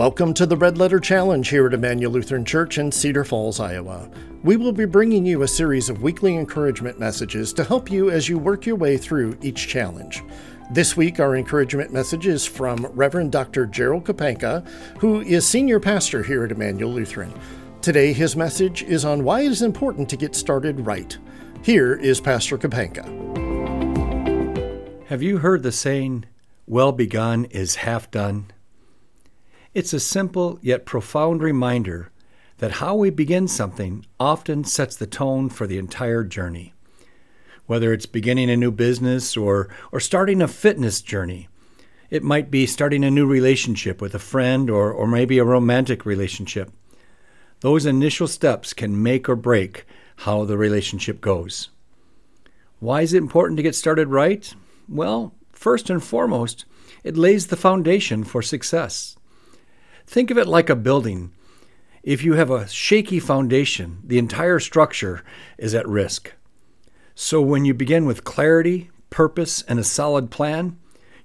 Welcome to the Red Letter Challenge here at Immanuel Lutheran Church in Cedar Falls, Iowa. We will be bringing you a series of weekly encouragement messages to help you as you work your way through each challenge. This week, our encouragement message is from Reverend Dr. Gerald Kapanka, who is senior pastor here at Immanuel Lutheran. Today, his message is on why it is important to get started right. Here is Pastor Kapanka. Have you heard the saying, well begun is half done? It's a simple yet profound reminder that how we begin something often sets the tone for the entire journey. Whether it's beginning a new business or, or starting a fitness journey, it might be starting a new relationship with a friend or, or maybe a romantic relationship. Those initial steps can make or break how the relationship goes. Why is it important to get started right? Well, first and foremost, it lays the foundation for success. Think of it like a building. If you have a shaky foundation, the entire structure is at risk. So when you begin with clarity, purpose, and a solid plan,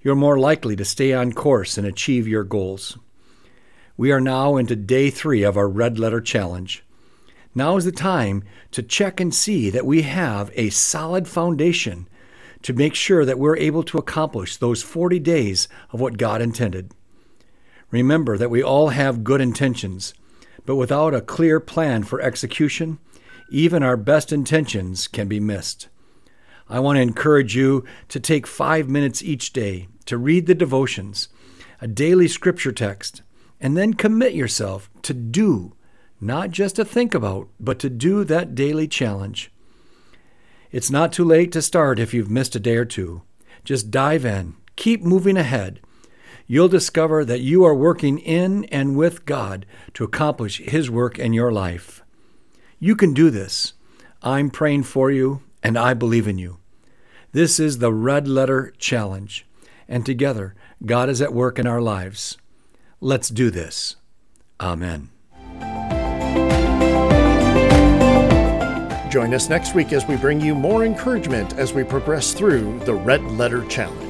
you're more likely to stay on course and achieve your goals. We are now into day three of our Red Letter Challenge. Now is the time to check and see that we have a solid foundation to make sure that we're able to accomplish those 40 days of what God intended. Remember that we all have good intentions, but without a clear plan for execution, even our best intentions can be missed. I want to encourage you to take five minutes each day to read the devotions, a daily scripture text, and then commit yourself to do, not just to think about, but to do that daily challenge. It's not too late to start if you've missed a day or two. Just dive in, keep moving ahead, you'll discover that you are working in and with God to accomplish His work in your life. You can do this. I'm praying for you, and I believe in you. This is the Red Letter Challenge, and together, God is at work in our lives. Let's do this. Amen. Join us next week as we bring you more encouragement as we progress through the Red Letter Challenge.